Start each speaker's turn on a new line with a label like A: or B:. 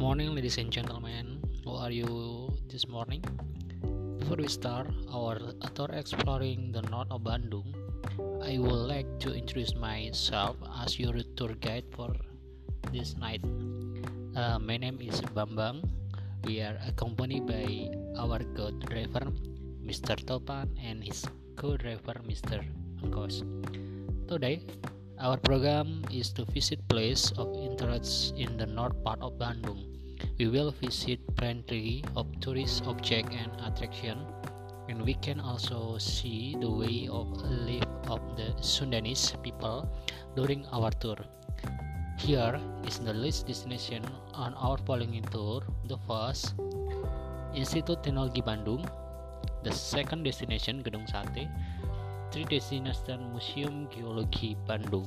A: morning, ladies and gentlemen. How are you this morning? Before we start our tour exploring the north of Bandung, I would like to introduce myself as your tour guide for this night. Uh, my name is Bambang. We are accompanied by our co-driver, Mr. Topan, and his co-driver, Mr. Angkos. Today, our program is to visit place of interest in the north part of Bandung. We will visit plenty of tourist object and attraction, and we can also see the way of life of the Sundanese people during our tour. Here is the list destination on our following tour. The first, Institut Teknologi Bandung. The second destination, Gedung Sate. Three Destination Museum Geologi Bandung.